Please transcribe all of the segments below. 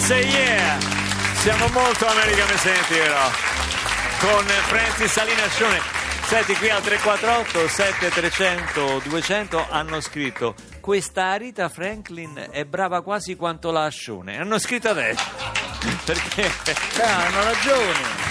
Say yeah! Siamo molto American Senti però con Francis Salina Ascione. Senti qui al 348 7300 200 hanno scritto questa Rita Franklin è brava quasi quanto la Ascione. Hanno scritto adesso. Perché hanno ragione.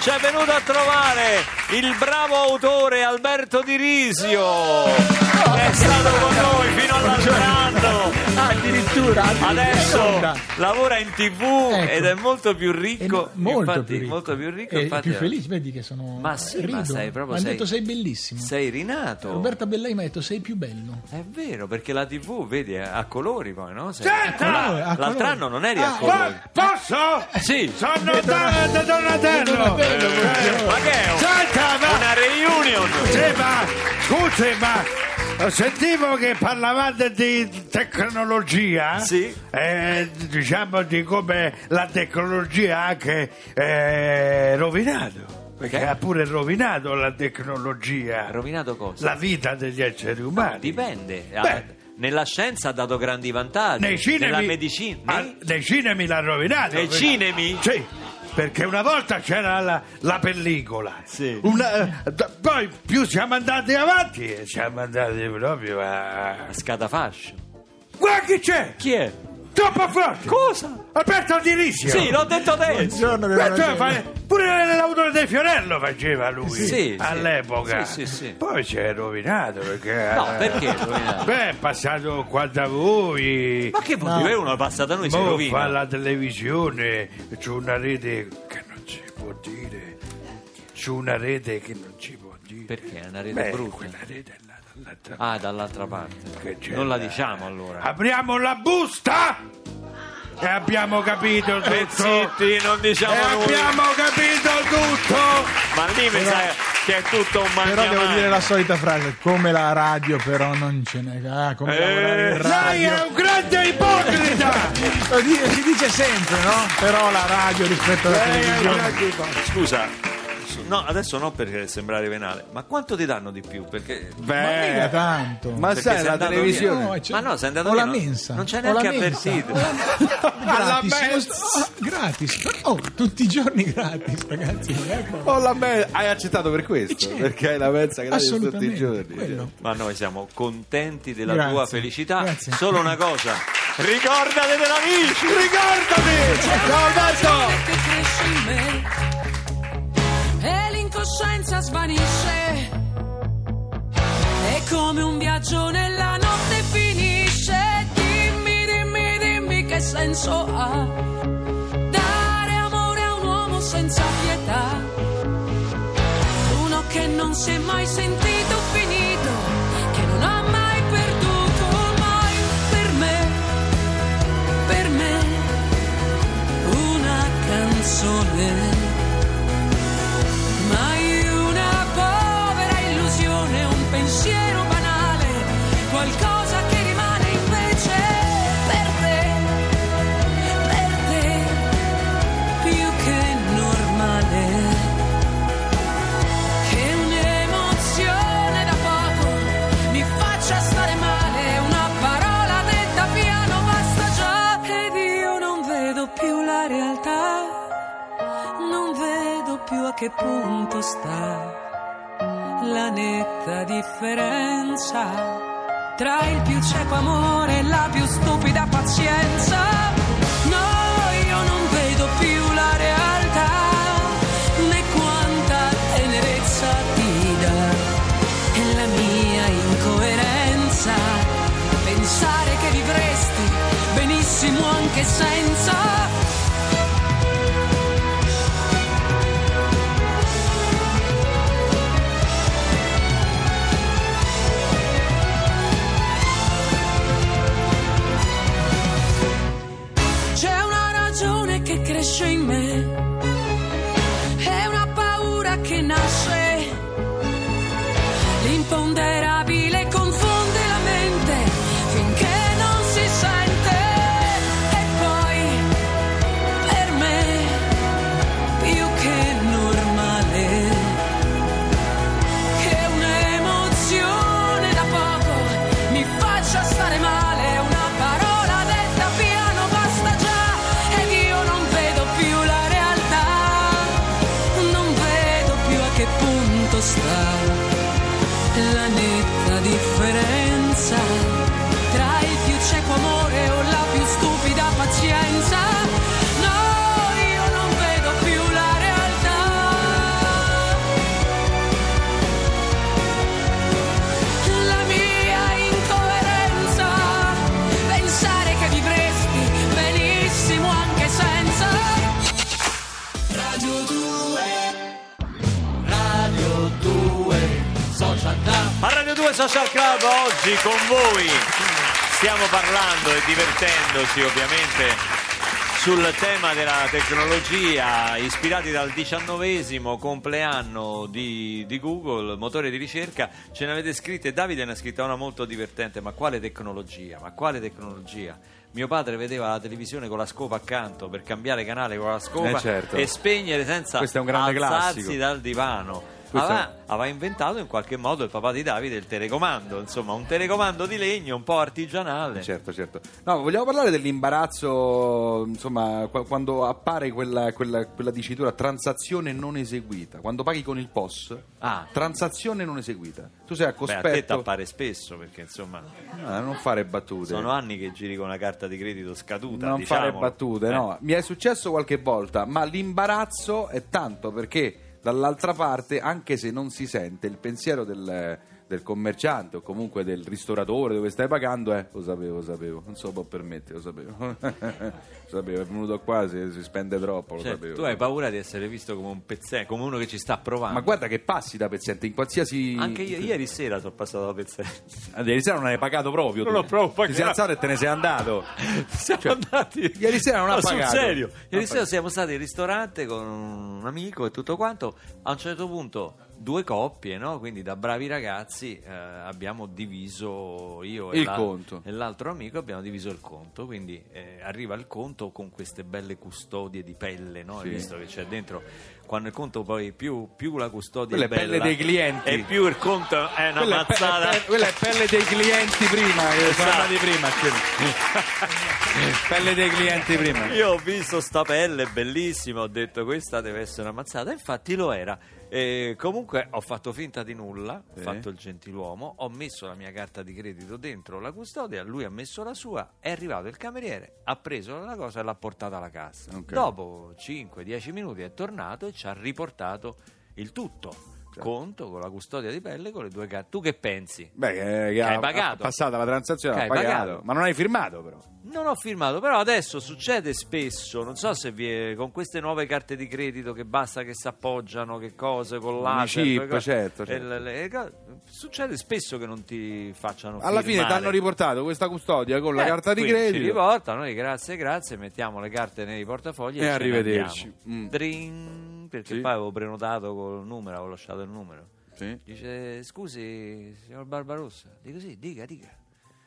Ci è venuto a trovare il bravo autore Alberto Di Risio. È stato con noi fino all'altro anno. Ah, addirittura. Adesso lavora in tv Ecco. ed è molto più Eh, ricco. molto infatti, più ricco. molto più ricco. E infatti, più felice, vedi che sono Ma sì, ma rido. sei proprio- Mi sei- detto sei bellissimo. Sei rinato. Roberta Bellai mi ha detto sei più bello. È vero, perché la tv, vedi, è a colori poi, no? Sei- colore, a L'altro colore. anno non eri a Ah, colori. Posso? Sì. Sono da, da Donatello. Donatello, Eh, Ma che è? un- Senta, ma, Una reunion. sì, ma scusi, ma sentivo che parlavate di tecnologia. Sì. Eh, diciamo di come la tecnologia ha anche eh, rovinato. Perché ha pure rovinato la tecnologia. Ha rovinato cosa? La vita degli esseri umani. Dipende. Beh. Ah, Nella scienza ha dato grandi vantaggi. Nei cinemi, Nella medicina. Ah, Nei- nei cinemi l'ha rovinato. Nei cinemi? Sì, perché una volta c'era la, la pellicola. Sì. Una- eh, d- poi più siamo andati avanti e siamo andati proprio a... A scatafascio. Guarda chi c'è! Chi è? Troppo forte! Cosa? Aperto di Risio! Sì, l'ho detto adesso. Buongiorno, Bernardo. Questo fa- pure l'autore del Fiorello faceva lui Sì, sì. all'epoca. Sì, sì, sì. Poi si è rovinato perché. No, perché rovinato? Beh, è passato qua da voi. Ma che vuol dire? Uno è passato a noi si Mo fa rovina. la televisione su una rete che non si può dire. Su una rete che non si può dire. Perché è una rete Beh, brutta. quella rete è là dall'altra Ah, dall'altra parte. che c'è Non la diciamo allora. Apriamo la busta! E abbiamo capito tutto. Eh, zitti, non diciamo E nulla. abbiamo capito tutto! Ma lì mi sa che è tutto un Però devo dire la solita frase, come la radio però non ce n'è. Ah, come Eh, lavorare in Lei radio. è un grande ipocrita! Lo di- si dice sempre, no? Però la radio rispetto alla Lei è un televisione. grande ipocrita. Scusa, no, adesso no per sembrare venale, ma quanto ti danno di più? Perché... Ma mica tanto. Ma Perché sai, sei la andato televisione. No, c'è- Ma no, sei andato ho via, la no? mensa. Non c'hai Ho la neanche mensa. avvertito. Gratis, mensa. Ah, gratis. Oh, tutti i giorni gratis, ragazzi. non Oh, la me- hai accettato per questo? Certo. Perché hai la mezza gratis tutti i Assolutamente. giorni. quello. Ma noi siamo contenti della Grazie. tua felicità. Grazie. Solo una cosa, ricordate dell'amici! Ricordati! Ciao Alberto! che cresce in me l'incoscienza svanisce. È come un viaggio nella notte finisce. Dimmi dimmi dimmi che senso ha dare amore a un uomo senza pietà. Uno che non si è mai sentito finito che non ha mai perduto mai per me per me una canzone, netta differenza tra il più cieco amore e la più stupida pazienza. No, io non vedo più la realtà, né quanta tenerezza ti dà. E la mia incoerenza, pensare che vivresti benissimo anche senza. Social Club oggi con voi stiamo parlando e divertendoci ovviamente sul tema della tecnologia, ispirati dal diciannovesimo compleanno di, di Google, motore di ricerca, ce ne avete scritte, Davide ne ha scritta una molto divertente, ma quale tecnologia? Ma quale tecnologia? Mio padre vedeva la televisione con la scopa accanto per cambiare canale con la scopa Eh, certo. e spegnere senza Questo è un grande alzarsi classico. dal divano. Aveva, aveva inventato in qualche modo il papà di Davide il telecomando, insomma un telecomando di legno un po' artigianale. Certo, certo. No, vogliamo parlare dell'imbarazzo, insomma, qua- quando appare quella, quella- quella dicitura transazione non eseguita, quando paghi con il POS, Ah. transazione non eseguita. Tu sei a Beh, a te cospetto... appare spesso perché insomma Ah, non fare battute. sono anni che giri con una carta di credito scaduta. non fare diciamolo. battute, Eh. no. Mi è successo qualche volta, ma l'imbarazzo è tanto perché dall'altra parte, anche se non si sente, il pensiero del, del commerciante o comunque del ristoratore dove stai pagando è lo sapevo, lo sapevo, non se lo può permettere, lo sapevo. lo sapevo, è venuto qua, si, si spende troppo, lo Cioè, sapevo. tu hai paura di essere visto come un pezzente, come uno che ci sta provando. Ma guarda che passi da pezzente in qualsiasi... Anche io, ieri sera sono passato da pezzente. Ah, Ieri sera non hai pagato proprio. Non tu. l'ho proprio Ti sei pagato. alzato e te ne sei andato. Siamo Cioè, andati. ieri sera non ha No, sul pagato. serio. Non ha Ieri sera pagato. siamo stati al ristorante con un amico e tutto quanto. A un certo punto, due coppie, no? Quindi da bravi ragazzi eh, abbiamo diviso io e, Il la- conto. e l'altro amico abbiamo diviso il conto. Quindi eh, arriva il conto con queste belle custodie di pelle, no? Sì. visto che c'è dentro. Quando il conto poi più, più la custodia Quella è è pelle bella dei clienti. e più il conto è una Quella è, pe- mazzata. è pe- quella è pelle dei clienti prima, sono Esatto. andati prima. pelle dei clienti prima. Io ho visto sta pelle bellissima, ho detto questa deve essere una mazzata, infatti lo era. E comunque ho fatto finta di nulla, ho Sì. fatto il gentiluomo, ho messo la mia carta di credito dentro la custodia, lui ha messo la sua, è arrivato il cameriere, ha preso la cosa e l'ha portata alla cassa. Ok. Dopo 5-10 minuti è tornato e ci ha riportato il tutto. Certo. Conto con la custodia di pelle con le due carte. Tu che pensi? Beh, che, Che hai ha, pagato. ha passata la transazione, hai pagato. pagato. Ma non hai firmato però. Non ho firmato, però adesso succede spesso, non so se è, con queste nuove carte di credito che basta che si appoggiano, che cose con chip, cose, certo, certo. le- le- co- succede spesso che non ti facciano Alla fine ti firmare. hanno riportato questa custodia con la Eh, carta di quindi Ci credito. riportano, noi grazie, grazie, mettiamo le carte nei portafogli e, E arrivederci. Mm. Dring, perché Sì. poi avevo prenotato col numero, avevo lasciato il numero. Sì. Dice, scusi, signor Barbarossa, dico sì, dica, dica.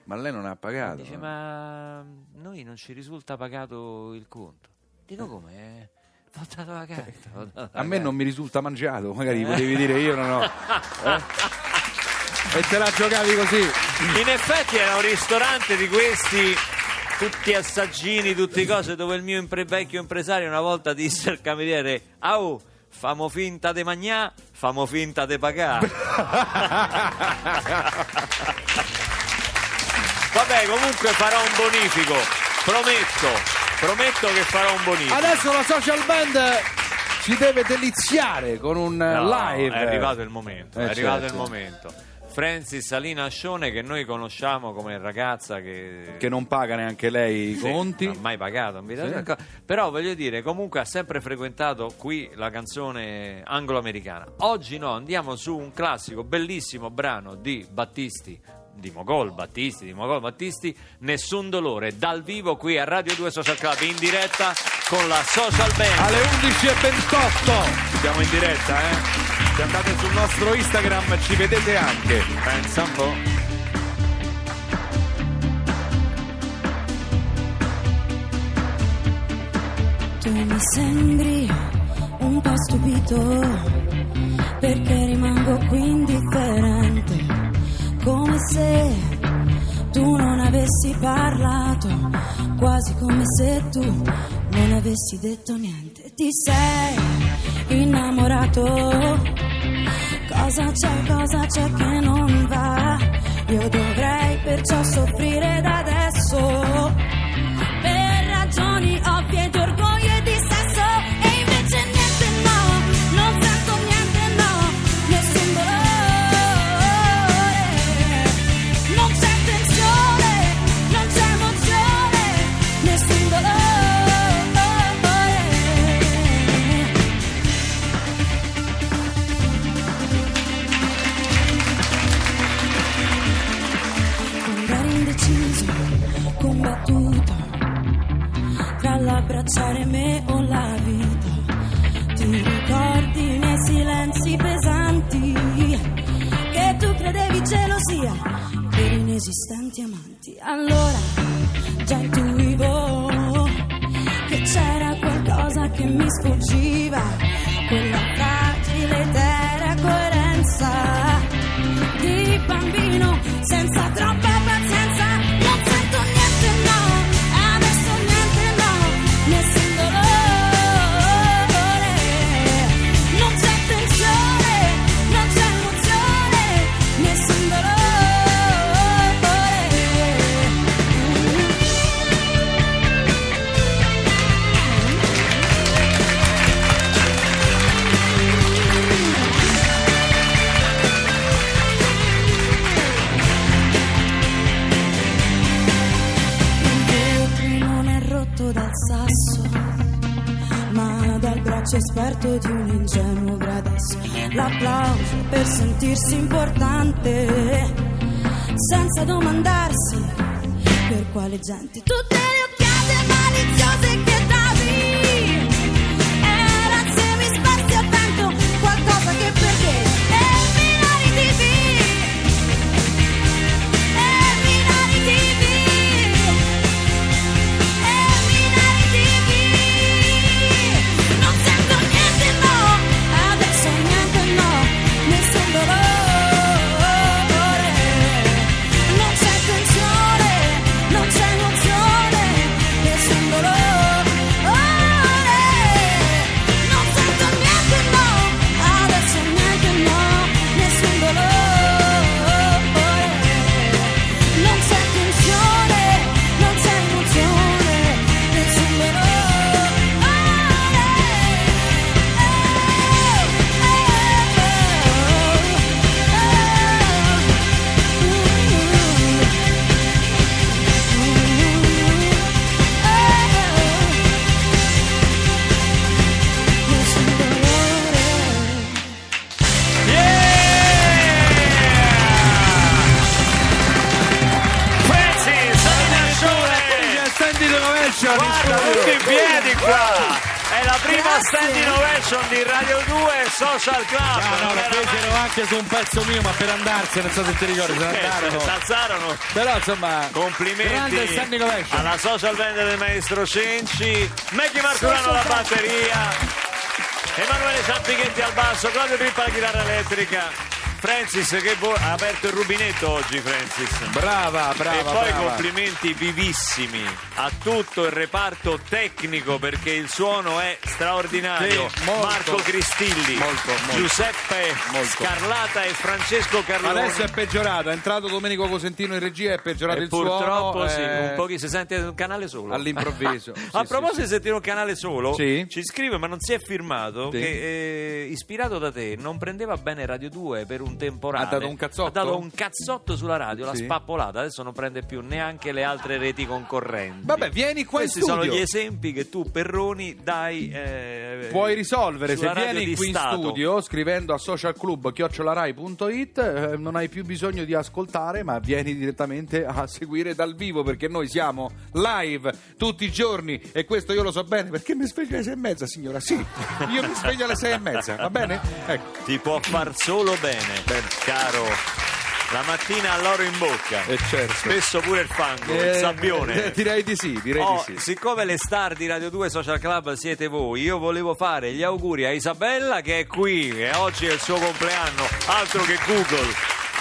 Ma lei non ha pagato. Dice, no? ma noi non ci risulta pagato il conto. Dico come? Eh, Ho dato la carta. dato la A me carta. non mi risulta mangiato, magari potevi dire io non ho. Eh? E te la giocavi così. In effetti era un ristorante di questi, tutti assaggini, tutte cose, dove il mio impre- vecchio impresario una volta disse al cameriere, au, famo finta de magnà, famo finta de pagà. Vabbè, comunque farò un bonifico, prometto, prometto che farò un bonifico. Adesso la social band ci deve deliziare con un No, live. È arrivato il momento, Eh, è arrivato certo. il momento. Francis Salina Ascione che noi conosciamo come ragazza che, Che non paga neanche lei i Sì, conti. non ha mai pagato in vita Sì. sua. però voglio dire comunque ha sempre frequentato qui la canzone anglo-americana oggi no andiamo su un classico bellissimo brano di Battisti di Mogol Battisti di Mogol Battisti Nessun dolore dal vivo qui a Radio 2 Social Club in diretta con la Social Band Alle 11.28 siamo in diretta, eh? Se andate sul nostro Instagram ci vedete anche. Pensa un po'. Tu mi sembri un po' stupito perché rimango qui indifferente, come se tu non avessi parlato, quasi come se tu non avessi detto niente. Ti sei innamorato, cosa c'è, cosa c'è che non va? Io dovrei perciò soffrire da adesso per inesistenti amanti. Allora già intuivo che c'era qualcosa che mi sfuggiva, quella esperto di un ingenuo gradesso. L'applauso per sentirsi importante, senza domandarsi per quale gente. Tutte le occhiate maliziose che davi, erano semi sparsi al vento, qualcosa che perdevi. Standing ovation di Radio 2 Social Club. No, Non lo fecero mai- anche su un pezzo mio, ma per andarsene, non so se ti ricordi, se andarono. si alzarono. Però insomma, Complimenti alla social band del maestro Cenci, Maggie Marturano alla batteria, Emanuele Ciampighetti al basso, Claudio Pippa alla chitarra elettrica. Francis che vo- ha aperto il rubinetto oggi Francis. Brava, brava, e poi brava. complimenti vivissimi a tutto il reparto tecnico perché il suono è straordinario. Sì, molto. Marco Cristilli, Molto, molto. Giuseppe. Scarlata e Francesco Carlone. Adesso è peggiorato, è entrato Domenico Cosentino in regia e è peggiorato E il purtroppo suono. sì, eh, un po' chi si sente un canale solo All'improvviso. Sì, a proposito di sentire un canale solo Sì. ci scrive ma non si è firmato che eh, ispirato da te non prendeva bene Radio 2 per un temporale Ha dato un cazzotto? ha dato un cazzotto sulla radio l'ha Sì. spappolata adesso non prende più neanche le altre reti concorrenti Vabbè, vieni qua questi in studio. sono gli esempi che tu Perroni dai eh, Puoi risolvere se sulla radio vieni di qui in Stato. studio scrivendo a socialclub.it eh, non hai più bisogno di ascoltare ma vieni direttamente a seguire dal vivo perché noi siamo live tutti i giorni e questo io lo so bene perché mi sveglio alle sei e mezza signora sì io mi sveglio alle sei e mezza va bene? ecco Ti può far solo bene, caro. La mattina all'oro in bocca. Eh, certo. Spesso pure il fango, il Eh, sabbione. eh, direi di sì direi Oh, di sì siccome le star di Radio 2 Social Club siete voi, io volevo fare gli auguri a Isabella che è qui e oggi è il suo compleanno, altro che Google,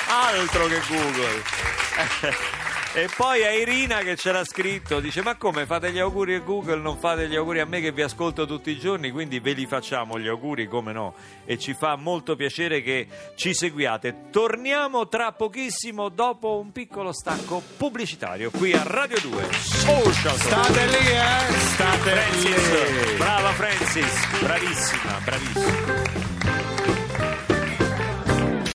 altro che Google. E poi a Irina che c'era scritto, dice ma come fate gli auguri a Google, non fate gli auguri a me che vi ascolto tutti i giorni, quindi ve li facciamo gli auguri, come no? E ci fa molto piacere che ci seguiate. Torniamo tra pochissimo dopo un piccolo stacco pubblicitario qui a Radio 2 Social state lì eh state Francis, lì brava Francis, bravissima, bravissima.